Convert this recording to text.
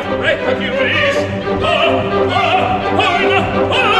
affrettati Ulisse, ah, ah, ah, ah,